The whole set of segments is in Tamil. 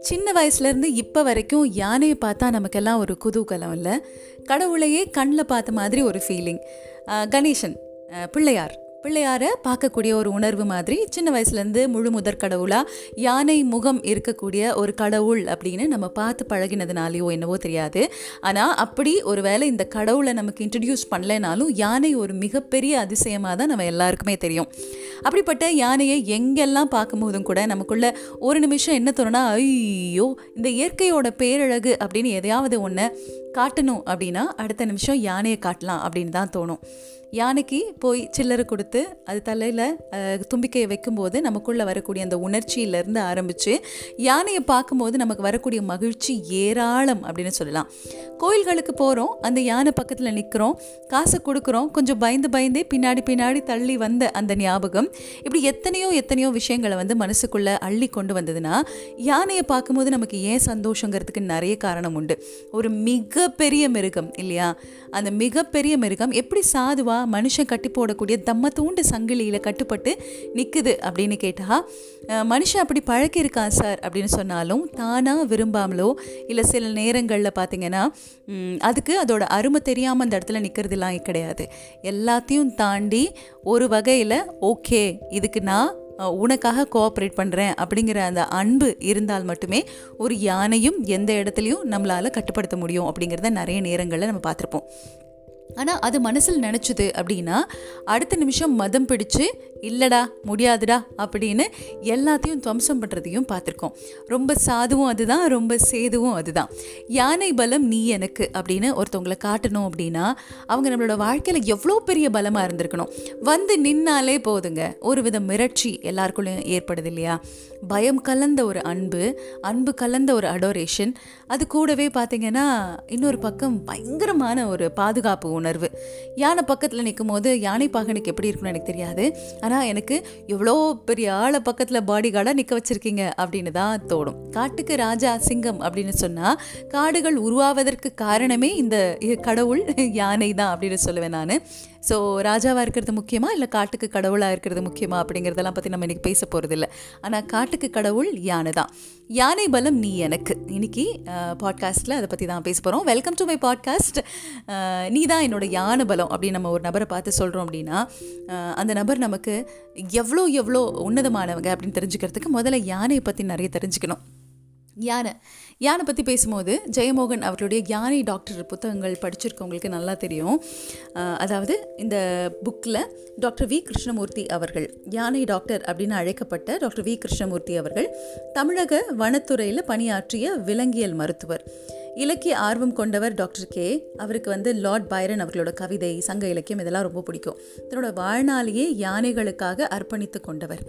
சின்ன வயசுலேருந்து இப்போ வரைக்கும் யானையை பார்த்தா நமக்கெல்லாம் ஒரு குதூகலம் இல்லை கடவுளையே கண்ணில் பார்த்த மாதிரி ஒரு ஃபீலிங் கணேசன் பிள்ளையார். பிள்ளையாரை பார்க்கக்கூடிய ஒரு உணர்வு மாதிரி சின்ன வயசுலேருந்து முழு முதற் கடவுளாக யானை முகம் இருக்கக்கூடிய ஒரு கடவுள் அப்படின்னு நம்ம பார்த்து பழகினதுனாலையோ என்னவோ தெரியாது. ஆனால் அப்படி ஒரு வேளை இந்த கடவுளை நமக்கு இன்ட்ரடியூஸ் பண்ணலைனாலும் யானை ஒரு மிகப்பெரிய அதிசயமாக தான் நம்ம எல்லாருக்குமே தெரியும். அப்படிப்பட்ட யானையை எங்கெல்லாம் பார்க்கும்போதும் கூட நமக்குள்ள ஒரு நிமிஷம் என்ன தோணுன்னா ஐயோ இந்த இயற்கையோட பேரழகு அப்படின்னு எதையாவது ஒன்று காட்டணும் அப்படின்னா அடுத்த நிமிஷம் யானையை காட்டலாம் அப்படின்னு தான் தோணும். யானைக்கு போய் சில்லறை கொடுத்து அது தலையில் தும்பிக்கையை வைக்கும்போது நமக்குள்ளே வரக்கூடிய அந்த உணர்ச்சியிலேருந்து ஆரம்பித்து யானையை பார்க்கும்போது நமக்கு வரக்கூடிய மகிழ்ச்சி ஏராளம் அப்படின்னு சொல்லலாம். கோயில்களுக்கு போகிறோம் அந்த யானை பக்கத்தில் நிற்கிறோம் காசை கொடுக்குறோம் கொஞ்சம் பயந்து பயந்தே பின்னாடி பின்னாடி தள்ளி வந்த அந்த ஞாபகம் இப்படி எத்தனையோ எத்தனையோ விஷயங்களை வந்து மனசுக்குள்ளே அள்ளி கொண்டு வந்ததுன்னா யானையை பார்க்கும்போது நமக்கு ஏன் சந்தோஷங்கிறதுக்கு நிறைய காரணம் உண்டு. ஒரு மிகப்பெரிய மிருகம் இல்லையா? அந்த மிகப்பெரிய மிருகம் எப்படி சாதுவா மனுஷன் கட்டி போடக்கூடிய தம்மத்து தூண்டு சங்கிலியில் கட்டுப்பட்டு நிற்குது அப்படின்னு கேட்டால் மனுஷன் அப்படி பழக்கியிருக்கான் சார் அப்படின்னு சொன்னாலும் தானாக விரும்பாமலோ இல்லை சில நேரங்களில் பார்த்தீங்கன்னா அதுக்கு அதோட அருமை தெரியாமல் அந்த இடத்துல நிற்கிறதுலாம் கிடையாது. எல்லாத்தையும் தாண்டி ஒரு வகையில் ஓகே இதுக்கு நான் உனக்காக கோஆப்ரேட் பண்ணுறேன் அப்படிங்கிற அந்த அன்பு இருந்தால் மட்டுமே ஒரு யானையும் எந்த இடத்துலையும் நம்மளால் கட்டுப்படுத்த முடியும் அப்படிங்கிறத நிறைய நேரங்களில் நம்ம பார்த்துருப்போம். ஆனால் அது மனசில் நினச்சிது அப்படின்னா அடுத்த நிமிஷம் மதம் பிடிச்சு இல்லடா முடியாதுடா அப்படின்னு எல்லாத்தையும் துவம்சம் பண்ணுறதையும் பார்த்துருக்கோம். ரொம்ப சாதுவும் அதுதான் ரொம்ப சேதுவும் அதுதான். யானை பலம் நீ எனக்கு அப்படின்னு ஒருத்தவங்களை காட்டணும் அப்படின்னா அவங்க நம்மளோட வாழ்க்கையில் எவ்வளோ பெரிய பலமாக இருந்திருக்கணும். வந்து நின்னாலே போதுங்க. ஒரு வித மிரட்சி எல்லாருக்குள்ளேயும் ஏற்படுது இல்லையா? பயம் கலந்த ஒரு அன்பு அன்பு கலந்த ஒரு அடோரேஷன் அது கூடவே பார்த்தீங்கன்னா இன்னொரு பக்கம் பயங்கரமான ஒரு பாதுகாப்பு உணர்வு. யானை பக்கத்தில் நிற்கும் போது யானை பாகனுக்கு எப்படி இருக்குன்னு எனக்கு தெரியாது. ஆனால் ஆனால் எனக்கு எவ்வளோ பெரிய ஆளை பக்கத்தில் பாடி கார்டாக நிற்க வச்சுருக்கீங்க அப்படின்னு தான் தோணும். காட்டுக்கு ராஜா சிங்கம் அப்படின்னு சொன்னால் காடுகள் உருவாவதற்கு காரணமே இந்த கடவுள் யானை தான் அப்படின்னு சொல்லுவேன் நான். ஸோ ராஜாவாக இருக்கிறது முக்கியமா இல்லை காட்டுக்கு கடவுளாக இருக்கிறது முக்கியமா அப்படிங்கிறதெல்லாம் பற்றி நம்ம இன்றைக்கி பேச போகிறதில்ல ஆனால் காட்டுக்கு கடவுள் யானை தான். யானை பலம் நீ எனக்கு. இன்னைக்கு பாட்காஸ்ட்டில் அதை பற்றி தான் பேச போகிறோம் வெல்கம் டு மை பாட்காஸ்ட் நீ தான் என்னோட யானை பலம் அப்படின்னு நம்ம ஒரு நபரை பார்த்து சொல்கிறோம் அப்படின்னா அந்த நபர் நமக்கு எவ்வளோ எவ்வளோ உன்னதமானவங்க அப்படின்னு தெரிஞ்சுக்கிறதுக்கு முதல்ல யானையை பற்றி நிறைய தெரிஞ்சுக்கணும். யானை யானை பற்றி பேசும்போது ஜெயமோகன் அவர்களுடைய யானை டாக்டர் புத்தகங்கள் படிச்சிருக்கவங்களுக்கு நல்லா தெரியும். அதாவது இந்த புக்கில் டாக்டர் வி கிருஷ்ணமூர்த்தி அவர்கள் யானை டாக்டர் அப்படின்னு அழைக்கப்பட்ட டாக்டர் வி கிருஷ்ணமூர்த்தி அவர்கள் தமிழக வனத்துறையில் பணியாற்றிய விலங்கியல் மருத்துவர். இலக்கிய ஆர்வம் கொண்டவர் டாக்டர் கே. அவருக்கு வந்து லார்ட் பைரன் அவர்களோட கவிதை சங்க இலக்கியம் இதெல்லாம் ரொம்ப பிடிக்கும். தன்னோட வாழ்நாளையே யானைகளுக்காக அர்ப்பணித்து கொண்டவர்.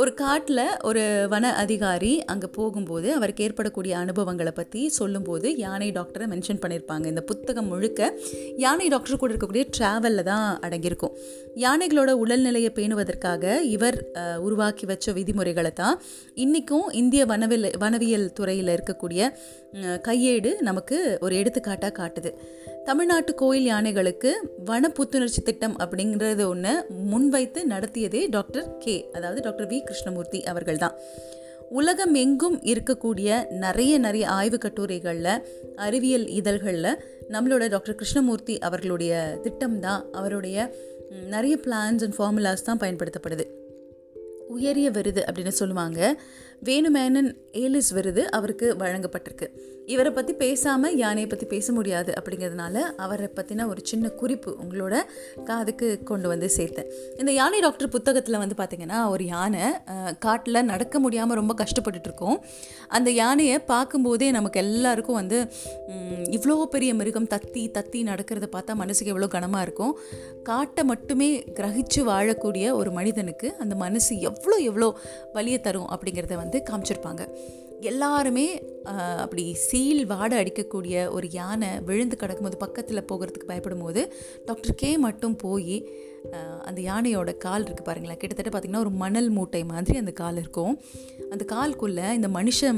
ஒரு காட்டில் ஒரு வன அதிகாரி அங்கே போகும்போது அவருக்கு ஏற்படக்கூடிய அனுபவங்களை பற்றி சொல்லும்போது யானை டாக்டரை மென்ஷன் பண்ணியிருப்பாங்க இந்த புத்தகம் முழுக்க யானை டாக்டர் கூட இருக்கக்கூடிய ட்ராவலில் தான் அடங்கியிருக்கும். யானைகளோட உடல்நிலையை பேணுவதற்காக இவர் உருவாக்கி வச்ச விதிமுறைகளை தான் இன்றைக்கும் இந்திய வனவில் வனவியல் துறையில் இருக்கக்கூடிய கையேடு நமக்கு ஒரு எடுத்துக்காட்டாக காட்டுது. தமிழ்நாட்டு கோயில் யானைகளுக்கு வன புத்துணர்ச்சி திட்டம் அப்படிங்கிறது ஒன்று முன்வைத்து நடத்தியதே டாக்டர் கே அதாவது டாக்டர் வி கிருஷ்ணமூர்த்தி அவர்கள் தான் உலகம் எங்கும் இருக்கக்கூடிய நிறைய நிறைய ஆய்வு கட்டுரைகளில் அறிவியல் இதழ்களில் நம்மளோட டாக்டர் கிருஷ்ணமூர்த்தி அவர்களுடைய திட்டம் தான் அவருடைய நிறைய பிளான்ஸ் அண்ட் ஃபார்முலாஸ் தான் பயன்படுத்தப்படுது. உயரிய விருது அப்படின்னு சொல்லுவாங்க. வேணுமேனன் ஏலிஸ் விருது அவருக்கு வழங்கப்பட்டிருக்கு. இவரை பற்றி பேசாமல் யானையை பற்றி பேச முடியாது அப்படிங்கிறதுனால அவரை பற்றின ஒரு சின்ன குறிப்பு உங்களோட காதுக்கு கொண்டு வந்து சேர்த்தேன். இந்த யானை டாக்டர் புத்தகத்தில் வந்து பார்த்திங்கன்னா ஒரு யானை காட்டில் நடக்க முடியாமல் ரொம்ப கஷ்டப்பட்டுட்டுருக்கும் அந்த யானையை பார்க்கும்போதே நமக்கு எல்லாருக்கும் வந்து இவ்வளோ பெரிய மிருகம் தத்தி தத்தி நடக்கிறத பார்த்தா மனசுக்கு எவ்வளோ கனமாக இருக்கும். காட்டை மட்டுமே கிரகிச்சு வாழக்கூடிய ஒரு மனிதனுக்கு அந்த மனசு எவ்வளோ எவ்வளோ வலியை தரும் அப்படிங்கிறத வந்து வந்து காமிச்சிருப்பாங்க. எல்லாருமே அப்படி சீல் வாடை அடிக்கக்கூடிய ஒரு யானை விழுந்து கிடக்கும்போது பக்கத்தில் போகிறதுக்கு பயப்படும் போது டாக்டர் கே மட்டும் போய் அந்த யானையோட கால் இருக்குது பாருங்களேன். கிட்டத்தட்ட பார்த்திங்கன்னா ஒரு மணல் மூட்டை மாதிரி அந்த கால் இருக்கும். அந்த கால்குள்ளே இந்த மனுஷ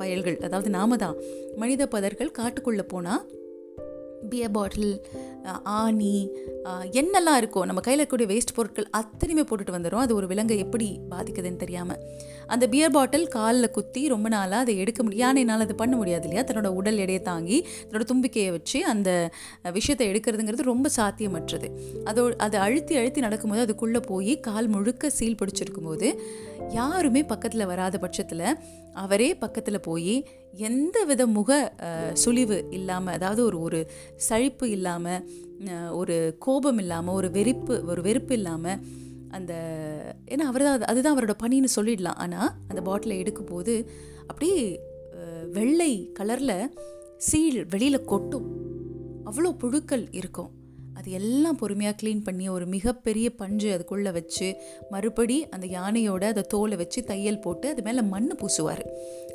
பயல்கள் அதாவது நாம தான் மனித பதர்கள் காட்டுக்குள்ளே போனால் பியர் பாட்டில் ஆணி என்னெல்லாம் இருக்கோ நம்ம கையில் இருக்கக்கூடிய வேஸ்ட் பொருட்கள் அத்தனையுமே போட்டுட்டு வந்துடும் அது ஒரு விலங்கை எப்படி பாதிக்குதுன்னு தெரியாமல் அந்த பியர் பாட்டில் காலில் குத்தி ரொம்ப நாளாக அதை எடுக்க முடியும் யானைனால் அது பண்ண முடியாது இல்லையா? தன்னோட உடல் எடையை தாங்கி தன்னோட தும்பிக்கையை வச்சு அந்த விஷயத்தை எடுக்கிறதுங்கிறது ரொம்ப சாத்தியமற்றது. அதோ அதை அழுத்தி அழுத்தி நடக்கும்போது அதுக்குள்ளே போய் கால் முழுக்க சீல் பிடிச்சிருக்கும் போது யாருமே பக்கத்தில் வராத பட்சத்தில் அவரே பக்கத்தில் போய் எந்த வித முக சுழிவு இல்லாமல் அதாவது ஒரு ஒரு சழிப்பு இல்லாமல் ஒரு கோபம் இல்லாமல் ஒரு வெறுப்பு ஒரு வெறுப்பு இல்லாமல் அந்த ஏன்னா அவர் தான் அதுதான் அவரோட பணின்னு சொல்லிடலாம். ஆனால் அந்த பாட்டிலை எடுக்கும்போது அப்படியே வெள்ளை கலரில் சீல் வெளியில் கொட்டும். அவ்வளோ புழுக்கள் இருக்கும். அது எல்லாம் பொறுமையாக க்ளீன் பண்ணி ஒரு மிகப்பெரிய பஞ்சு அதுக்குள்ளே வச்சு மறுபடி அந்த யானையோட அந்த தோலை வச்சு தையல் போட்டு அது மேலே மண் பூசுவார்.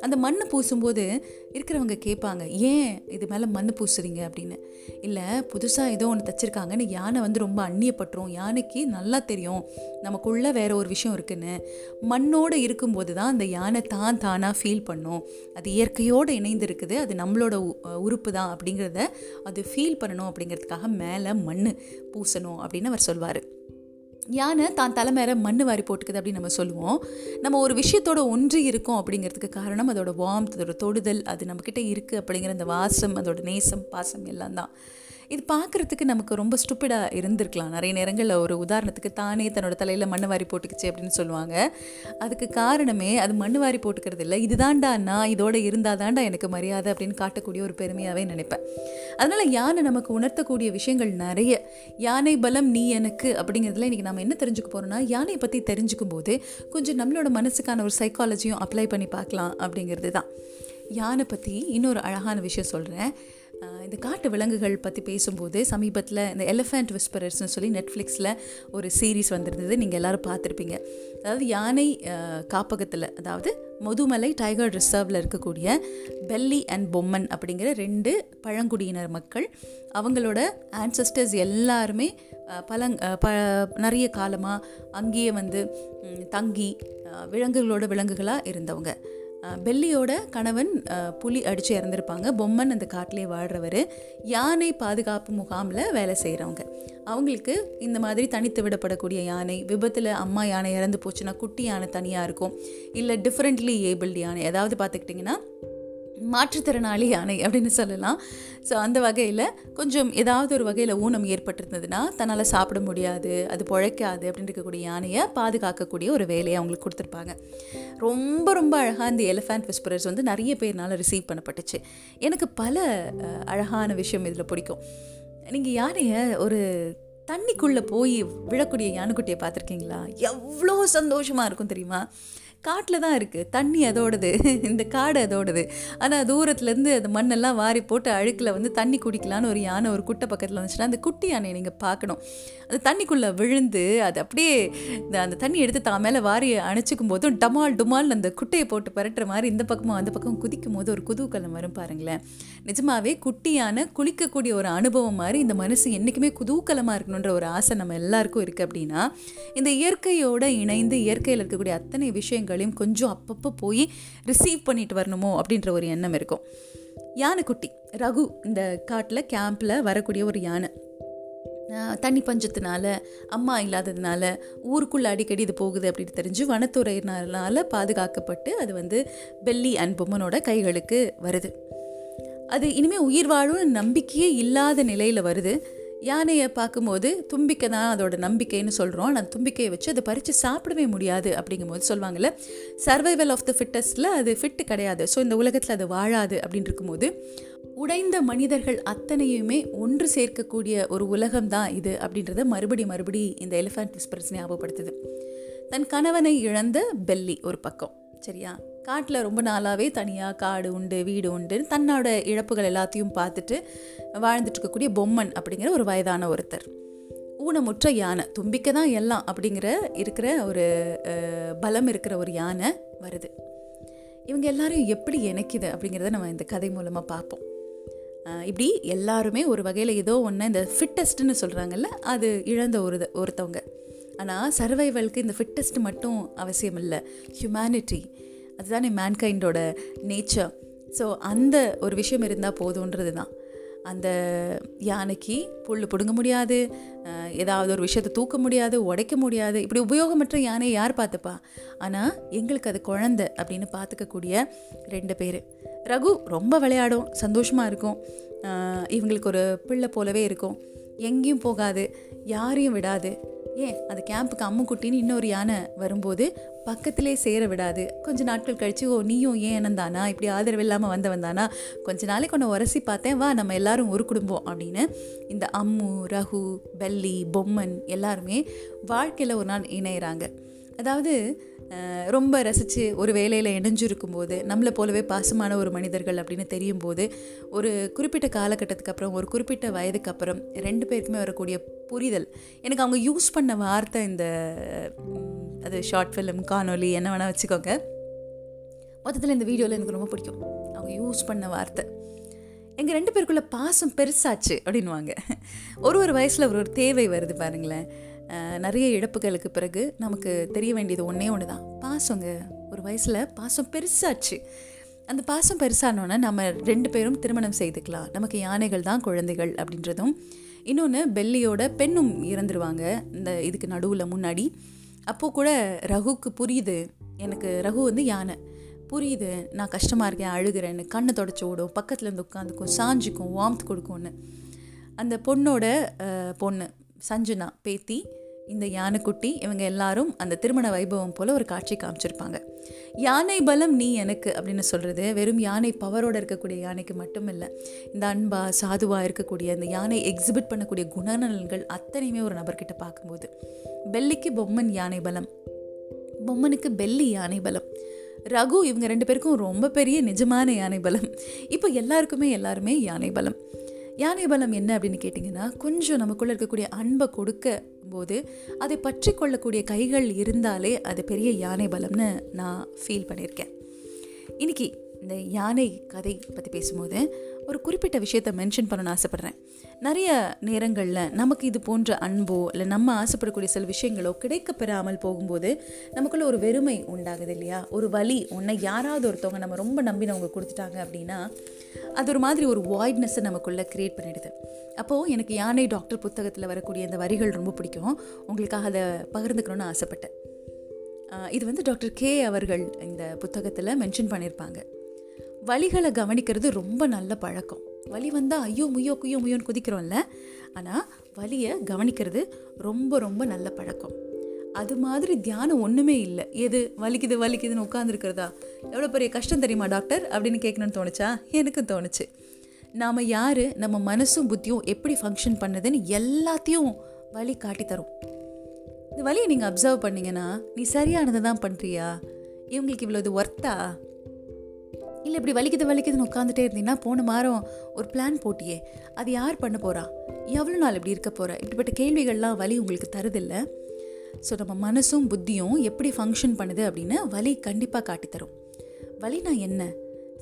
அந்த மண் பூசும்போது இருக்கிறவங்க கேட்பாங்க ஏன் இது மேலே மண் பூசுறீங்க? அப்படின்னு. இல்லை புதுசாக ஏதோ ஒன்று தச்சிருக்காங்கன்னு யானை வந்து ரொம்ப அந்நியப்பட்டுரும். யானைக்கு நல்லா தெரியும் நமக்குள்ளே வேற ஒரு விஷயம் இருக்குன்னு. மண்ணோடு இருக்கும்போது தான் அந்த யானை தான் தானாக ஃபீல் பண்ணும். அது இயற்கையோடு இணைந்து இருக்குது அது நம்மளோட உ- உறுப்பு தான் அப்படிங்கிறத அது ஃபீல் பண்ணணும் அப்படிங்கிறதுக்காக மேலே மண் பூசணும் அப்படின்னு அவர் சொல்வார். யானை தான் தலை மேலே மண் வாரி போட்டுக்குது அப்படின்னு நம்ம சொல்லுவோம். நம்ம ஒரு விஷயத்தோட ஒன்றி இருக்கோம் அப்படிங்கிறதுக்கு காரணம் அதோட வார்ம் அதோட தொடுதல் அது நம்மக்கிட்ட இருக்குது அப்படிங்கிற அந்த வாசம் அதோட நேசம் பாசம் எல்லாம் தான். இது பார்க்குறதுக்கு நமக்கு ரொம்ப ஸ்டூப்பிடாக இருந்திருக்கலாம். நிறைய நேரங்களில் ஒரு உதாரணத்துக்கு தானே தன்னோட தலையில் மண்ணு வாரி போட்டுக்குச்சு அப்படின்னு சொல்லுவாங்க. அதுக்கு காரணமே அது மண்ணு வாரி போட்டுக்கிறது இல்லை. இதுதான்டா நான் இதோட இருந்தாதான்டா எனக்கு மரியாதை அப்படின்னு காட்டக்கூடிய ஒரு பெருமையாகவே நினைப்பேன். அதனால் யானை நமக்கு உணர்த்தக்கூடிய விஷயங்கள் நிறைய. யானை பலம் நீ எனக்கு அப்படிங்கிறதுல இன்றைக்கி நம்ம என்ன தெரிஞ்சுக்க போகிறோம்னா யானையை பற்றி தெரிஞ்சுக்கும் போது கொஞ்சம் நம்மளோட மனசுக்கான ஒரு சைக்காலஜியும் அப்ளை பண்ணி பார்க்கலாம் அப்படிங்கிறது தான். யானை பற்றி இன்னொரு அழகான விஷயம் சொல்கிறேன் இந்த காட்டு விலங்குகள் பற்றி பேசும்போது சமீபத்தில் இந்த எலிஃபண்ட் விஸ்பரர்ஸ்னு சொல்லி நெட்ஃப்ளிக்ஸில் ஒரு சீரீஸ் வந்திருந்தது. நீங்கள் எல்லாரும் பார்த்துருப்பீங்க. அதாவது யானை காப்பகத்தில் அதாவது முதுமலை டைகர் ரிசர்வில் இருக்கக்கூடிய பெல்லி அண்ட் பொம்மன் அப்படிங்கிற ரெண்டு பழங்குடியினர் மக்கள் அவங்களோட ஆன்சஸ்டர்ஸ் எல்லாருமே பழங் ப நிறைய காலமாக அங்கேயே வந்து தங்கி விலங்குகளோட விலங்குகளாக இருந்தவங்க. பெல்லியோட கணவன் புலி அடித்து இறந்துருப்பாங்க. பொம்மன் அந்த காட்டிலே வாழ்கிறவர் யானை பாதுகாப்பு முகாமில் வேலை செய்கிறவங்க அவங்களுக்கு இந்த மாதிரி தனித்து விடப்படக்கூடிய யானை விபத்தில் அம்மா யானை இறந்து போச்சுன்னா குட்டி யானை தனியாக இருக்கும். இல்லை டிஃப்ரெண்ட்லி ஏபிள்டு யானை ஏதாவது பார்த்துக்கிட்டிங்கன்னா மாற்றுத்திறனாளி யானை அப்படின்னு சொல்லலாம். ஸோ அந்த வகையில் கொஞ்சம் ஏதாவது ஒரு வகையில் ஊனம் ஏற்பட்டிருந்ததுன்னா தன்னால் சாப்பிட முடியாது அது பிழைக்காது அப்படின்னு இருக்கக்கூடிய யானையை பாதுகாக்கக்கூடிய ஒரு வேலையை அவங்களுக்கு கொடுத்துருப்பாங்க. ரொம்ப ரொம்ப அழகாக இந்த எலிஃபண்ட் விஸ்பரர்ஸ் வந்து நிறைய பேர்னால ரிசீவ் பண்ணப்பட்டுச்சு. எனக்கு பல அழகான விஷயம் இதில் பிடிக்கும். நீங்கள் யானையை ஒரு தண்ணிக்குள்ளே போய் விழக்கூடிய யானைக்குட்டியை பார்த்துருக்கீங்களா? எவ்வளோ சந்தோஷமாக இருக்கும் தெரியுமா? காட்டில் தான் இருக்குது தண்ணி அதோடது. இந்த காடு அதோடது. ஆனால் தூரத்துலேருந்து அந்த மண்ணெல்லாம் வாரி போட்டு அழுக்கில் வந்து தண்ணி குடிக்கலான்னு ஒரு யானை ஒரு குட்டை பக்கத்தில் வந்துச்சுன்னா அந்த குட்டி யானையை நீங்கள் பார்க்கணும். அது தண்ணிக்குள்ளே விழுந்து அது அப்படியே இந்த அந்த தண்ணி எடுத்து தான் மேலே வாரி அணைச்சிக்கும் போதும் டமால் டுமால் அந்த குட்டையை போட்டு பரட்டுற மாதிரி இந்த பக்கமும் அந்த பக்கம் குதிக்கும் போது ஒரு குதூகலம் வரும் பாருங்களேன். நிஜமாவே குட்டியான குளிக்கக்கூடிய ஒரு அனுபவம் மாதிரி இந்த மனசு என்றைக்குமே குதூகலமாக இருக்கணுன்ற ஒரு ஆசை நம்ம எல்லாருக்கும் இருக்குது அப்படின்னா இந்த இயற்கையோட இணைந்து இயற்கையில் இருக்கக்கூடிய அத்தனை விஷயங்கள் விஷயங்களையும் கொஞ்சம் அப்பப்போ போய் ரிசீவ் பண்ணிட்டு வரணுமோ அப்படின்ற ஒரு எண்ணம் இருக்கும். யானைக்குட்டி ரகு இந்த காட்டில் கேம்பில் வரக்கூடிய ஒரு யானை. தண்ணி பஞ்சத்தினால அம்மா இல்லாததுனால ஊருக்குள்ளே அடிக்கடி இது போகுது அப்படின்னு தெரிஞ்சு வனத்துறையினால பாதுகாக்கப்பட்டு அது வந்து பெல்லி அண்ட் பொம்மனோட கைகளுக்கு வருது. அது இனிமேல் உயிர் வாழும் நம்பிக்கையே இல்லாத நிலையில் வருது. யானையை பார்க்கும்போது தும்பிக்கை தான் அதோட நம்பிக்கைன்னு சொல்கிறோம் ஆனால் தும்பிக்கையை வச்சு அதை பறித்து சாப்பிடவே முடியாது அப்படிங்கும்போது சொல்லுவாங்கள்ல சர்வைவல் ஆஃப் த ஃபிட்டஸ்டில் அது ஃபிட்டு கிடையாது. ஸோ இந்த உலகத்தில் அது வாழாது அப்படின்னு இருக்கும்போது உடைந்த மனிதர்கள் அத்தனையுமே ஒன்று சேர்க்கக்கூடிய ஒரு உலகம் தான் இது அப்படின்றத மறுபடி மறுபடி இந்த எலிஃபண்ட் விஸ்பர்ஸ் ஞாபகப்படுத்துது. தன் கணவனை இழந்த பெல்லி ஒரு பக்கம். சரியா? காட்டில் ரொம்ப நாளாகவே தனியாக காடு உண்டு வீடு உண்டு தன்னோட இழப்புகள் எல்லாத்தையும் பார்த்துட்டு வாழ்ந்துட்டு இருக்கக்கூடிய பொம்மன் அப்படிங்கிற ஒரு வயதான ஒருத்தர். ஊனமுற்ற யானை தும்பிக்கை தான் எல்லாம் அப்படிங்கிற இருக்கிற ஒரு பலம் இருக்கிற ஒரு யானை வருது. இவங்க எல்லாரும் எப்படி இணைக்குது அப்படிங்கிறத நம்ம இந்த கதை மூலமாக பார்ப்போம். இப்படி எல்லாருமே ஒரு வகையில் ஏதோ ஒன்று இந்த ஃபிட்டஸ்ட்னு சொல்கிறாங்கல்ல அது இழந்த ஒரு ஒருத்தவங்க. ஆனால் சர்வைவலுக்கு இந்த ஃபிட்டஸ்ட் மட்டும் அவசியம் இல்லை ஹியூமனிட்டி அதுதானே மேன்கைண்டோட நேச்சர் ஸோ அந்த ஒரு விஷயம் இருந்தால் போதுன்றது தான் அந்த யானைக்கு புல் பிடுங்க முடியாது ஏதாவது ஒரு விஷயத்தை தூக்க முடியாது உடைக்க முடியாது. இப்படி உபயோகமற்ற யானையை யார் பார்த்துப்பா? ஆனால் எங்களுக்கு அது குழந்த அப்படின்னு பார்த்துக்கக்கூடிய ரெண்டு பேர். ரகு ரொம்ப விளையாடும் சந்தோஷமாக இருக்கும். இவங்களுக்கு ஒரு பிள்ளை போலவே இருக்கும். எங்கேயும் போகாது யாரையும் விடாது. ஏன்? அந்த கேம்புக்கு அம்முக்குட்டின்னு இன்னொரு யானை வரும்போது பக்கத்திலே சேர விடாது. கொஞ்ச நாட்கள் கழிச்சு ஓ நீயும் ஏன் என்னந்தானா இப்படி ஆதரவு இல்லாமல் வந்தவன் தானா கொஞ்ச நாளைக்கு ஒன்று உரசி பார்த்தேன். வா நம்ம எல்லாரும் ஒரு குடும்பம். அப்படின்னு இந்த அம்மு ரகு பெல்லி பொம்மன் எல்லாருமே வாழ்க்கையில் ஒரு நாள் இணையிறாங்க. அதாவது ரொம்ப ரசித்து ஒரு வேலையில் இணைஞ்சிருக்கும் போது நம்மளை போலவே பாசமான ஒரு மனிதர்கள் அப்படின்னு தெரியும் போது ஒரு குறிப்பிட்ட காலகட்டத்துக்கு அப்புறம் ஒரு குறிப்பிட்ட வயதுக்கு அப்புறம் ரெண்டு பேருக்குமே வரக்கூடிய புரிதல். எனக்கு அவங்க யூஸ் பண்ண வார்த்தை இந்த அது ஷார்ட் ஃபிலிம் காணொலி என்ன வேணால் வச்சுக்கோங்க. மொத்தத்தில் இந்த வீடியோவில் எனக்கு ரொம்ப பிடிக்கும். அவங்க யூஸ் பண்ண வார்த்தை. எங்கள் ரெண்டு பேருக்குள்ள பாசம் பெருசாச்சு அப்படின்வாங்க ஒரு ஒரு வயசில் ஒரு ஒரு தேவை வருது பாருங்களேன். நிறைய இழப்புகளுக்கு பிறகு நமக்கு தெரிய வேண்டியது ஒன்றே ஒன்று தான் பாசங்க ஒரு வயசில் பாசம் பெருசாச்சு. அந்த பாசம் பெருசானோன்னே நம்ம ரெண்டு பேரும் திருமணம் செய்துக்கலாம். நமக்கு யானைகள் தான் குழந்தைகள் அப்படின்றதும். இன்னொன்று பெல்லியோட பெண்ணும் இறந்துருவாங்க. இந்த இதுக்கு நடுவில் முன்னாடி. அப்போது கூட ரகுக்கு புரியுது. எனக்கு ரகு வந்து யானை. புரியுது நான் கஷ்டமாக இருக்கேன் அழுகிறேன்னு கண்ணை தொடச்சி ஓடும் பக்கத்தில் இருந்து உட்காந்துக்கும் சாஞ்சிக்கும் வார்ம்த் கொடுக்கும்னு. அந்த பொண்ணோட பொண்ணு சஞ்சனா பேத்தி இந்த யானைக்குட்டி இவங்க எல்லாரும் அந்த திருமண வைபவம் போல் ஒரு காட்சி காமிச்சிருப்பாங்க. யானை பலம் நீ எனக்கு அப்படின்னு சொல்கிறது வெறும் யானை பவரோடு இருக்கக்கூடிய யானைக்கு மட்டும் இல்லை இந்த அன்பா சாதுவாக இருக்கக்கூடிய இந்த யானை எக்ஸிபிட் பண்ணக்கூடிய குணநலன்கள் அத்தனையுமே ஒரு நபர்கிட்ட பார்க்கும்போது. பெல்லிக்கு பொம்மன் யானை பலம். பொம்மனுக்கு பெல்லி யானை பலம். ரகு இவங்க ரெண்டு பேருக்கும் ரொம்ப பெரிய நிஜமான யானை பலம். இப்போ எல்லாருக்குமே எல்லாருமே யானை பலம். யானை பலம் என்ன அப்படின்னு கேட்டிங்கன்னா கொஞ்சம் நமக்குள்ளே இருக்கக்கூடிய அன்பை கொடுக்க போது அதை பற்றி கொள்ளக்கூடிய கைகள் இருந்தாலே அது பெரிய யானை பலம்னு நான் ஃபீல் பண்ணியிருக்கேன். இன்றைக்கி இந்த யானை கதை பற்றி பேசும்போது ஒரு குறிப்பிட்ட விஷயத்த மென்ஷன் பண்ணணும்னு ஆசைப்பட்றேன். நிறைய நேரங்களில் நமக்கு இது போன்ற அன்போ இல்லை நம்ம ஆசைப்படக்கூடிய சில விஷயங்களோ கிடைக்க பெறாமல் போகும்போது நமக்குள்ள ஒரு வெறுமை உண்டாகுது இல்லையா? ஒரு வலி ஒன்றை யாராவது ஒருத்தவங்க நம்ம ரொம்ப நம்பினவங்க கொடுத்துட்டாங்க அப்படின்னா அது ஒரு மாதிரி ஒரு வாய்ட்னஸை நமக்குள்ளே க்ரியேட் பண்ணிடுது. அப்போது எனக்கு யானை டாக்டர் புத்தகத்தில் வரக்கூடிய அந்த வரிகள் ரொம்ப பிடிக்கும். உங்களுக்காக அதை பகிர்ந்துக்கணும்னு ஆசைப்பட்டேன். இது வந்து டாக்டர் கே அவர்கள் இந்த புத்தகத்தில் மென்ஷன் பண்ணியிருப்பாங்க வலிகளை கவனிக்கிறது ரொம்ப நல்ல பழக்கம். வலி வந்தால் ஐயோ முய்யோ குய்யோ முய்யோன்னு குதிக்கிறோம்ல. ஆனால் வலியை கவனிக்கிறது ரொம்ப ரொம்ப நல்ல பழக்கம். அது மாதிரி தியானம் ஒன்றுமே இல்லை. எது? வலிக்குது வலிக்குதுன்னு உட்காந்துருக்கிறதா எவ்வளோ பெரிய கஷ்டம் தெரியுமா டாக்டர்? அப்படின்னு கேட்கணும்னு தோணுச்சா? எனக்கும் தோணுச்சு. நாம் யார்? நம்ம மனசும் புத்தியும் எப்படி ஃபங்க்ஷன் பண்ணுதுன்னு எல்லாத்தையும் வலி காட்டி தரும். இந்த வலியை நீங்கள் அப்சர்வ் பண்ணிங்கன்னா நீ சரியானதை தான் பண்ணுறியா இவங்களுக்கு இவ்வளோ இது ஒர்த்தா இல்லை இப்படி வலிக்குது வலிக்குதுன்னு உட்காந்துட்டே இருந்தீங்கன்னா போன வாரம் ஒரு பிளான் போட்டியே. அது யார் பண்ண போகிறா எவ்வளோ நாள் இப்படி இருக்க போகிற இப்படிப்பட்ட கேள்விகள்லாம் வலி உங்களுக்கு தருதில்லை? ஸோ நம்ம மனசும் புத்தியும் எப்படி ஃபங்க்ஷன் பண்ணுது அப்படின்னு வலி கண்டிப்பாக காட்டித்தரும் வலினா என்ன?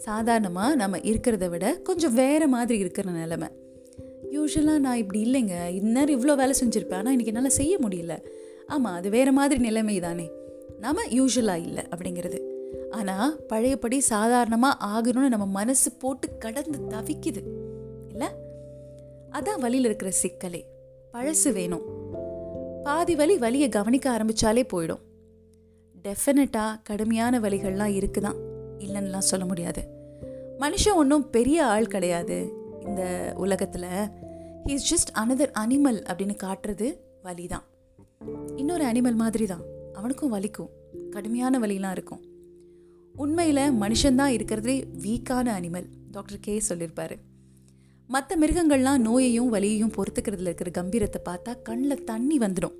சாதாரணமாக நம்ம இருக்கிறத விட கொஞ்சம் வேறு மாதிரி இருக்கிற நிலமை. யூஸ்வலாக நான் இப்படி இல்லைங்க. இந்நேரம் இவ்வளோ வேலை செஞ்சுருப்பேன். ஆனால் இன்றைக்கி என்னால் செய்ய முடியல. ஆமாம் அது வேறு மாதிரி நிலைமை தானே நாம் யூஸ்வலாக இல்லை அப்படிங்கிறது. ஆனால் பழையபடி சாதாரணமாக ஆகணும்னு நம்ம மனசு போட்டு கடந்து தவிக்குது. இல்லை? அதான் வழியில் இருக்கிற சிக்கலே. பழசு வேணும். பாதி வலி வலியை கவனிக்க ஆரம்பித்தாலே போயிடும். டெஃபினட்டாக கடுமையான வலிகள்லாம் இருக்குதான். இல்லைன்னுலாம் சொல்ல முடியாது. மனுஷன் ஒன்றும் பெரிய ஆள் கிடையாது இந்த உலகத்தில். ஹீஸ் ஜஸ்ட் அனதர் அனிமல் அப்படின்னு காட்டுறது வலி தான் இன்னொரு அனிமல் மாதிரி தான் அவனுக்கும் வலிக்கும். கடுமையான வலிலாம் இருக்கும். உண்மையில் மனுஷன்தான் இருக்கிறதே வீக்கான அனிமல் டாக்டர் கே சொல்லியிருப்பாரு மற்ற மிருகங்கள்லாம் நோயையும் வலியையும் பொறுத்துக்கிறதுல இருக்கிற கம்பீரத்தை பார்த்தா கண்ணில் தண்ணி வந்துடும்.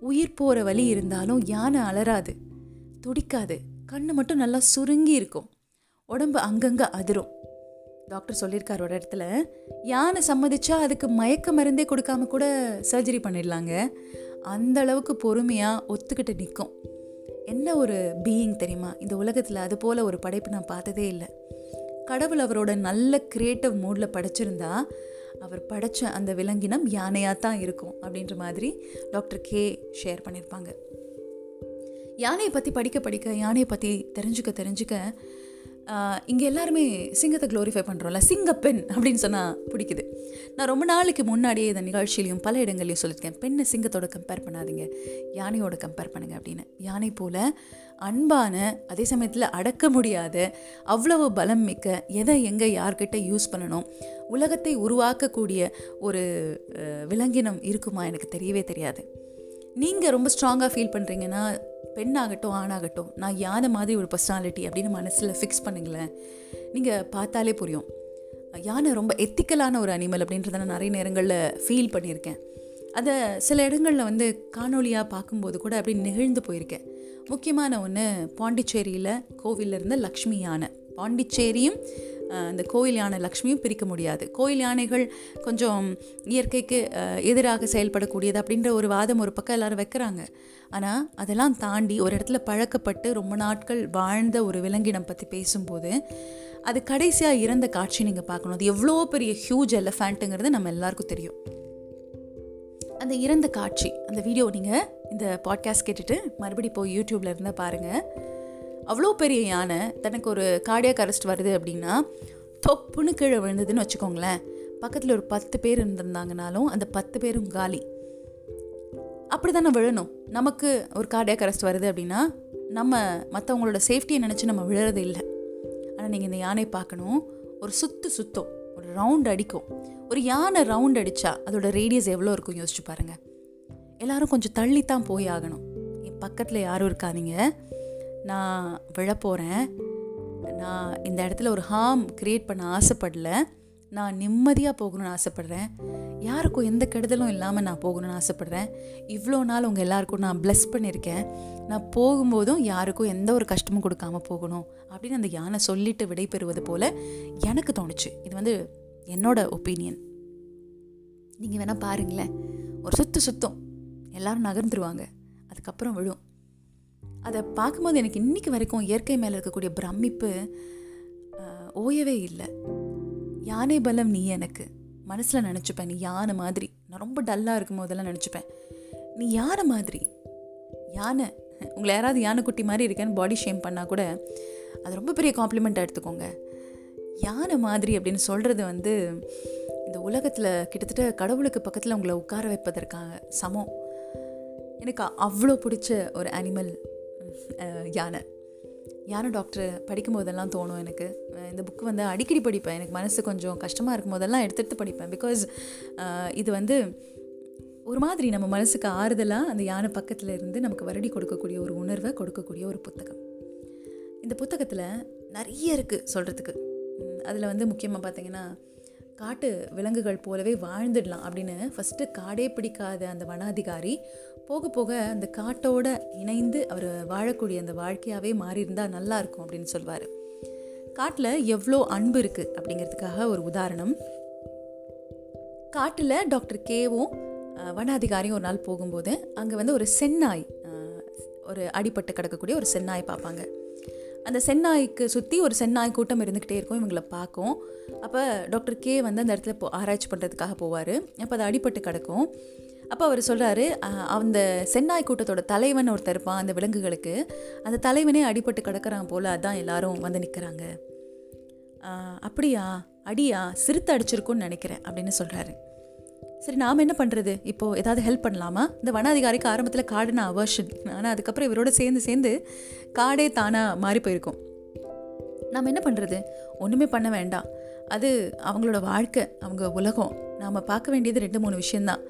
உயிர் போகிற வலி இருந்தாலும் யானை அலறாது துடிக்காது கண்ணு மட்டும் நல்லா சுருங்கி இருக்கும். உடம்பு அங்கங்கே அதிரும். டாக்டர் சொல்லியிருக்கார் ஒரு இடத்துல யானை சம்மதிச்சா அதுக்கு மயக்க மருந்தே கொடுக்காம கூட சர்ஜரி பண்ணிடலாங்க. அந்த அளவுக்கு பொறுமையாக ஒத்துக்கிட்டு நிற்கும் என்ன ஒரு பீயிங் தெரியுமா? இந்த உலகத்தில் அது போல் ஒரு படைப்பு நான் பார்த்ததே இல்லை. கடவுள் அவரோட நல்ல க்ரியேட்டிவ் மூடில் படைச்சிருந்தா அவர் படைச்ச அந்த விலங்கினம் யானையாக தான் இருக்கும் அப்படின்ற மாதிரி டாக்டர் கே ஷேர் பண்ணியிருப்பாங்க யானையை பற்றி படிக்க படிக்க யானையை பற்றி தெரிஞ்சுக்க தெரிஞ்சுக்க இங்கே எல்லாருமே சிங்கத்தை க்ளோரிஃபை பண்ணுறோம்ல சிங்கப்பெண் அப்படின்னு சொன்னால் பிடிக்குது. நான் ரொம்ப நாளைக்கு முன்னாடியே இந்த நிகழ்ச்சியிலையும் பல இடங்கள்லையும் சொல்லியிருக்கேன் பெண்ணை சிங்கத்தோட கம்பேர் பண்ணாதீங்க யானையோட கம்பேர் பண்ணுங்கள் அப்படின்னு. யானை போல் அன்பான அதே சமயத்தில் அடக்க முடியாத அவ்வளவு பலம் மிக்க எதை எங்கே யார்கிட்ட யூஸ் பண்ணணும் உலகத்தை உருவாக்கக்கூடிய ஒரு விலங்கினம் இருக்குமா எனக்கு தெரியவே தெரியாது. நீங்கள் ரொம்ப ஸ்ட்ராங்காக ஃபீல் பண்ணுறீங்கன்னா பெண்ணாகட்டும் ஆணாகட்டும் நான் யானை மாதிரி ஒரு பர்சனாலிட்டி அப்படின்னு மனசில் ஃபிக்ஸ் பண்ணுங்களேன். நீங்கள் பார்த்தாலே புரியும். யானை ரொம்ப எத்திக்கலான ஒரு அனிமல் அப்படின்றத நான் நிறைய நேரங்களில் ஃபீல் பண்ணியிருக்கேன். அதை சில இடங்களில் வந்து காணொலியாக பார்க்கும்போது கூட அப்படி நிகழ்ந்து போயிருக்கேன். முக்கியமான ஒன்று பாண்டிச்சேரியில் கோவிலில் இருந்த லக்ஷ்மி யானை. பாண்டிச்சேரியும் இந்த கோயில் யானை லக்ஷ்மியும் பிரிக்க முடியாது. கோயில் யானைகள் கொஞ்சம் இயற்கைக்கு எதிராக செயல்படக்கூடியது அப்படின்ற ஒரு வாதம் ஒரு பக்கம் எல்லாரும் வைக்கிறாங்க. ஆனால் அதெல்லாம் தாண்டி ஒரு இடத்துல பழக்கப்பட்டு ரொம்ப நாட்கள் வாழ்ந்த ஒரு விலங்கினம் பற்றி பேசும்போது அது கடைசியாக இறந்த காட்சி நீங்கள் பார்க்கணும். அது எவ்வளோ பெரிய ஹியூஜ் எலஃபேண்ட்டுங்கிறது நம்ம எல்லாருக்கும் தெரியும். அந்த இறந்த காட்சி அந்த வீடியோ நீங்கள் இந்த பாட்காஸ்ட் கேட்டுட்டு மறுபடி போய் யூடியூப்ல இருந்தால் பாருங்கள் அவ்வளோ பெரிய யானை தனக்கு ஒரு கார்டியாக அரெஸ்ட் வருது அப்படின்னா தொப்புன்னு கீழே விழுந்ததுன்னு வச்சுக்கோங்களேன். பக்கத்தில் ஒரு பத்து பேர் இருந்திருந்தாங்கனாலும் அந்த பத்து பேரும் காலி. அப்படி தானே விழணும். நமக்கு ஒரு கார்டியாக அரெஸ்ட் வருது அப்படின்னா நம்ம மற்றவங்களோட சேஃப்டியை நினச்சி நம்ம விழுறது இல்லை. ஆனால் நீங்கள் இந்த யானை பார்க்கணும். ஒரு சுத்து சுத்தம் ஒரு ரவுண்ட் அடிக்கும். ஒரு யானை ரவுண்ட் அடித்தா அதோட ரேடியஸ் எவ்வளோ இருக்கும் யோசிச்சு பாருங்கள் எல்லாரும் கொஞ்சம் தள்ளித்தான் போய் ஆகணும். என் பக்கத்தில் யாரும் இருக்காதீங்க. நான் விழப்போகிறேன் நான் இந்த இடத்துல ஒரு ஹார்ம் க்ரியேட் பண்ண ஆசைப்படல. நான் நிம்மதியாக போகணும்னு ஆசைப்பட்றேன். யாருக்கும் எந்த கெடுதலும் இல்லாமல் நான் போகணும்னு ஆசைப்பட்றேன். இவ்வளோ நாள் உங்கள் எல்லாருக்கும் நான் ப்ளஸ் பண்ணியிருக்கேன் நான் போகும்போதும் யாருக்கும் எந்த ஒரு கஷ்டமும் கொடுக்காம போகணும் அப்படின்னு அந்த யானை சொல்லிட்டு விடைபெறுவது போல் எனக்கு தோணுச்சு. இது வந்து என்னோட ஒப்பீனியன் நீங்கள் வேணால் பாருங்களேன். ஒரு சுற்று சுத்தம். எல்லோரும் நகர்ந்துருவாங்க. அதுக்கப்புறம் விழும். அதை பார்க்கும்போது எனக்கு இன்றைக்கி வரைக்கும் இயற்கை மேலே இருக்கக்கூடிய பிரமிப்பு ஓயவே இல்லை. யானை பலம் நீ எனக்கு. மனசில் நினச்சிப்பேன் நீ யானை மாதிரி. நான் ரொம்ப டல்லாக இருக்கும் போதெல்லாம் நினச்சிப்பேன். நீ யானை மாதிரி. யானை. உங்களை யாராவது யானை குட்டி மாதிரி இருக்கேன்னு பாடி ஷேம் பண்ணால் கூட அது ரொம்ப பெரிய காம்ப்ளிமெண்ட்டாக எடுத்துக்கோங்க. யானை மாதிரி அப்படின்னு சொல்கிறது வந்து இந்த உலகத்தில் கிட்டத்தட்ட கடவுளுக்கு பக்கத்தில் உங்களை உட்கார வைப்பதற்காக சமம். எனக்கு அவ்வளோ பிடிச்ச ஒரு அனிமல் யானை. யானை டாக்டர் படிக்கும் போதெல்லாம் தோணும் எனக்கு. இந்த புக்கு வந்து அடிக்கடி படிப்பேன். எனக்கு மனசு கொஞ்சம் கஷ்டமாக இருக்கும் போதெல்லாம் எடுத்து எடுத்து படிப்பேன். பிகாஸ் இது வந்து ஒரு மாதிரி நம்ம மனசுக்கு ஆறுதலாக அந்த யானை பக்கத்தில் இருந்து நமக்கு வருடி கொடுக்கக்கூடிய ஒரு உணர்வை கொடுக்கக்கூடிய ஒரு புத்தகம். இந்த புத்தகத்தில் நிறைய இருக்குது சொல்கிறதுக்கு அதில் வந்து முக்கியமாக பார்த்தீங்கன்னா காட்டு விலங்குகள் போலவே வாழ்ந்துடலாம் அப்படின்னு ஃபஸ்ட்டு காடே பிடிக்காத அந்த வனாதிகாரி போக போக அந்த காட்டோட இணைந்து அவர் வாழக்கூடிய அந்த வாழ்க்கையாகவே மாறியிருந்தால் நல்லாயிருக்கும் அப்படின்னு சொல்வார். காட்டில் எவ்வளோ அன்பு இருக்குது அப்படிங்கிறதுக்காக ஒரு உதாரணம். காட்டில் டாக்டர் கேவும் வனாதிகாரியும் ஒரு நாள் போகும்போது அங்கே வந்து ஒரு சென்னாய் ஒரு அடிப்பட்டு கிடக்கக்கூடிய ஒரு சென்னாய் பார்ப்பாங்க. அந்த சென்னாய்க்கு சுற்றி ஒரு சென்னாய் கூட்டம் இருந்துக்கிட்டே இருக்கும் இவங்களை பார்க்கும். அப்போ டாக்டர் கே வந்து அந்த இடத்துல போ ஆராய்ச்சி பண்ணுறதுக்காக போவார். அப்போ அது அடிப்பட்டு கிடக்கும். அப்போ அவர் சொல்கிறாரு அந்த சென்னாய் கூட்டத்தோட தலைவன் ஒருத்தர் இருப்பான் அந்த விலங்குகளுக்கு. அந்த தலைவனே அடிபட்டு கிடக்கிறான் போல் அதான் எல்லாரும் வந்து நிற்கிறாங்க அப்படியா? அடியா? சிறுத்தை அடிச்சிருக்கும்னு நினைக்கிறேன் அப்படின்னு சொல்கிறாரு சரி நாம் என்ன பண்ணுறது இப்போது ஏதாவது ஹெல்ப் பண்ணலாமா? இந்த வன அதிகாரிக்கு ஆரம்பத்தில் காடுனா அவர்ஷன் ஆனால் அதுக்கப்புறம் இவரோட சேர்ந்து சேர்ந்து காடே தானாக மாறி போயிருக்கும். நாம் என்ன பண்ணுறது ஒன்றுமே பண்ண வேண்டாம். அது அவங்களோட வாழ்க்கை அவங்க உலகம். நாம் பார்க்க வேண்டியது ரெண்டு மூணு விஷயந்தான்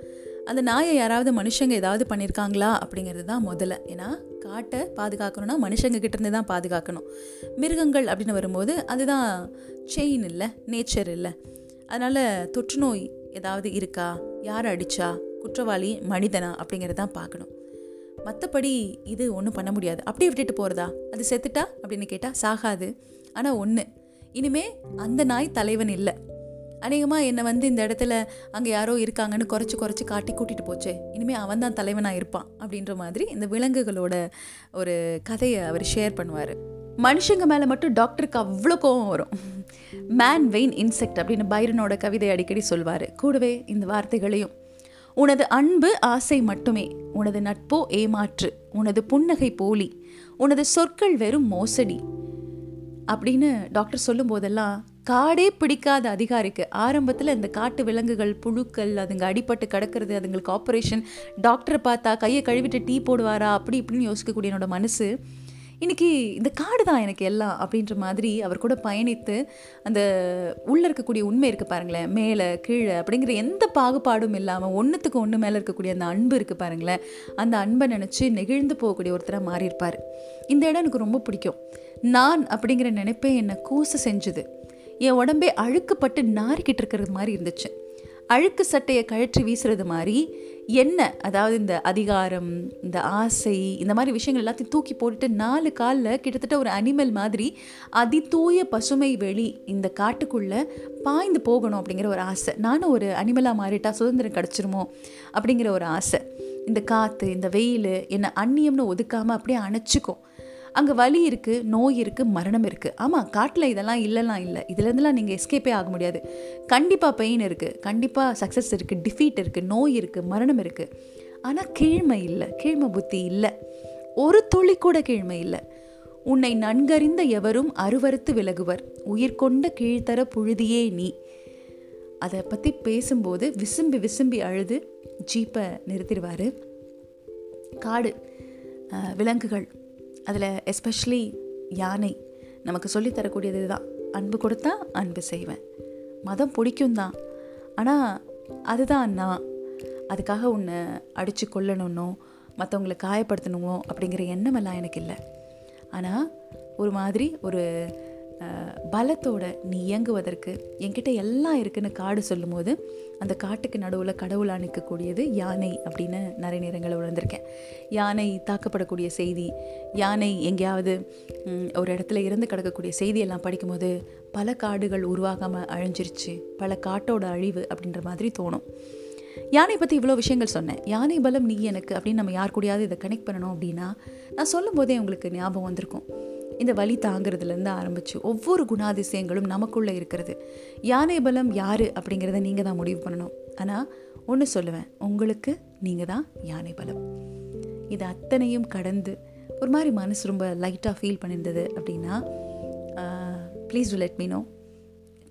அந்த நாயை யாராவது மனுஷங்க ஏதாவது பண்ணியிருக்காங்களா அப்படிங்கிறது தான் முதல்ல. ஏன்னா காட்டை பாதுகாக்கணும்னா மனுஷங்க கிட்டேருந்து தான் பாதுகாக்கணும். மிருகங்கள் அப்படின்னு வரும்போது அதுதான் செயின் இல்லை நேச்சர் இல்லை. அதனால் தொற்றுநோய் ஏதாவது இருக்கா? யார் அடித்தா குற்றவாளி மனிதனா? அப்படிங்கிறதான் பார்க்கணும். மற்றபடி இது ஒன்றும் பண்ண முடியாது. அப்படியே விட்டுட்டு போகிறதா அது செத்துட்டா? அப்படின்னு கேட்டால் சாகாது. ஆனால் ஒன்று இனிமே அந்த நாய் தலைவன் இல்லை. அநேகமாக என்னை வந்து இந்த இடத்துல அங்கே யாரோ இருக்காங்கன்னு குறைச்சி குறைச்சி காட்டி கூட்டிகிட்டு போச்சே. இனிமேல் அவன் தான் தலைவனாக இருப்பான் அப்படின்ற மாதிரி இந்த விலங்குகளோட ஒரு கதையை அவர் ஷேர் பண்ணுவார். மனுஷங்க மேலே மட்டும் டாக்டருக்கு அவ்வளோ கோவம் வரும். மேன் வெயின் இன்செக்ட் அப்படின்னு பைரனோட கவிதை அடிக்கடி சொல்வார். கூடவே இந்த வார்த்தைகளையும். உனது அன்பு ஆசை மட்டுமே. உனது நட்போ ஏமாற்று. உனது புன்னகை போலி. உனது சொற்கள் வெறும் மோசடி. அப்படின்னு டாக்டர் சொல்லும் போதெல்லாம் காடே பிடிக்காத அதிகாரிக்கு ஆரம்பத்தில் இந்த காட்டு விலங்குகள் புழுக்கள் அதுங்க அடிபட்டு கிடக்கிறது அதுங்களுக்கு ஆப்ரேஷன் டாக்டரை பார்த்தா கையை கழுவிட்டு டீ போடுவாரா அப்படி இப்படின்னு யோசிக்கக்கூடிய என்னோட மனசு இன்னைக்கு இந்த காடு தான் எனக்கு எல்லாம் அப்படின்ற மாதிரி அவர் கூட பயணித்து அந்த உள்ளே இருக்கக்கூடிய உண்மை இருக்குது பாருங்களேன் மேலே கீழே அப்படிங்கிற எந்த பாகுபாடும் இல்லாமல் ஒன்றுத்துக்கு ஒன்று மேலே இருக்கக்கூடிய அந்த அன்பு இருக்குது பாருங்களேன். அந்த அன்பை நினச்சி நெகிழ்ந்து போகக்கூடிய ஒருத்தராக மாறியிருப்பார். இந்த இடம் எனக்கு ரொம்ப பிடிக்கும். நான் அப்படிங்கிற நினைப்பே என்னை கூச செஞ்சுது. என் உடம்பே அழுக்குப்பட்டு நாரிக்கிட்டு இருக்கிறது மாதிரி இருந்துச்சு. அழுக்கு சட்டையை கழற்றி வீசுறது மாதிரி என்ன? அதாவது இந்த அதிகாரம் இந்த ஆசை இந்த மாதிரி விஷயங்கள் எல்லாத்தையும் தூக்கி போட்டுட்டு நாலு காலில் கிட்டத்தட்ட ஒரு அனிமல் மாதிரி அதிதூய பசுமை வெளி இந்த காட்டுக்குள்ளே பாய்ந்து போகணும் அப்படிங்கிற ஒரு ஆசை. நானும் ஒரு அனிமலாக மாறிட்டா சுதந்திரம் கிடச்சிருமோ அப்படிங்கிற ஒரு ஆசை. இந்த காற்று இந்த வெயில் என்னை அந்நியம்னு ஒதுக்காமல் அப்படியே அணைச்சிக்கும். அங்கே வலி இருக்குது நோய் இருக்குது மரணம் இருக்குது ஆமாம் காட்டில் இதெல்லாம் இல்லைலாம் இல்லை. இதுலேருந்துலாம் நீங்கள் எஸ்கேப்பே ஆக முடியாது. கண்டிப்பாக பெயின் இருக்குது கண்டிப்பாக சக்ஸஸ் இருக்குது டிஃபீட் இருக்குது நோய் இருக்குது மரணம் இருக்குது ஆனால் கீழ்மை இல்லை. கீழ்மை புத்தி இல்லை. ஒரு துளி கூட கீழ்மை இல்லை. உன்னை நன்கறிந்த எவரும் அருவறுத்து விலகுவர். உயிர் கொண்ட கீழ்த்தர புழுதியே நீ. அதை பற்றி பேசும்போது விசும்பி விசும்பி அழுது ஜீப்பை நிறுத்திடுவார். காடு விலங்குகள். அதில் எஸ்பெஷலி யானை நமக்கு சொல்லித்தரக்கூடியது தான் அன்பு கொடுத்தா அன்பு செய்வேன். மதம் பிடிக்கும் தான் ஆனால் அதுதான் நான். அதுக்காக உன்னை அடித்து கொல்லணுன்னோ மற்றவங்களை காயப்படுத்தணுமோ அப்படிங்கிற எண்ணமெல்லாம் எனக்கு இல்லை. ஆனால் ஒரு மாதிரி ஒரு பலத்தோட நீ இயங்குவதற்கு என்கிட்ட எல்லாம் இருக்குன்னு காடு சொல்லும்போது அந்த காட்டுக்கு நடுவில் கடவுளாக நிற்கக்கூடியது யானை அப்படின்னு நிறைய நேரங்களை உணர்ந்திருக்கேன். யானை தாக்கப்படக்கூடிய செய்தி யானை எங்கேயாவது ஒரு இடத்துல இருந்து கிடக்கக்கூடிய செய்தியெல்லாம் படிக்கும்போது பல காடுகள் உருவாகாமல் அழிஞ்சிருச்சு பல காட்டோட அழிவு அப்படின்ற மாதிரி தோணும். யானை பற்றி இவ்வளோ விஷயங்கள் சொன்னேன். யானை பலம் நீ எனக்கு அப்படின்னு நம்ம யார் கூடயாவது இதை கனெக்ட் பண்ணணும் அப்படின்னா நான் சொல்லும் போதே உங்களுக்கு ஞாபகம் வந்திருக்கும். இந்த வழி தாங்கிறதுலேருந்து ஆரம்பித்து ஒவ்வொரு குணாதிசயங்களும் நமக்குள்ளே இருக்கிறது. யானை பலம் யார் அப்படிங்கிறத நீங்கள் தான் முடிவு பண்ணணும். ஆனால் ஒன்று சொல்லுவேன். உங்களுக்கு நீங்கள் தான் யானை பலம். இது அத்தனையும் கடந்து ஒரு மாதிரி மனசு ரொம்ப லைட்டாக ஃபீல் பண்ணியிருந்தது அப்படின்னா please do let me know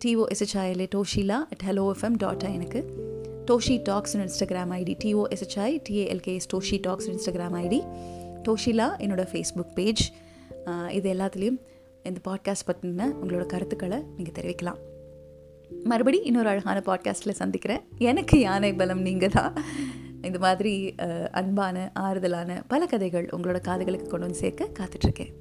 T O S H I L A Toshila at hello FM dot எனக்கு. Toshi talks Instagram ID T O S H I T A L K S Toshi talks Instagram ID Toshila என்னோட ஃபேஸ்புக் பேஜ் இது எல்லாத்துலேயும் இந்த பாட்காஸ்ட் பற்றின உங்களோட கருத்துக்களை நீங்கள் தெரிவிக்கலாம். மறுபடி இன்னொரு அழகான பாட்காஸ்ட்டில் சந்திக்கிறேன் எனக்கு யானை பலம் நீங்கள் தான் இந்த மாதிரி அன்பான ஆறுதலான பல கதைகள் உங்களோட காதுகளுக்கு கொண்டு வந்து சேர்க்க காத்துட்ருக்கேன்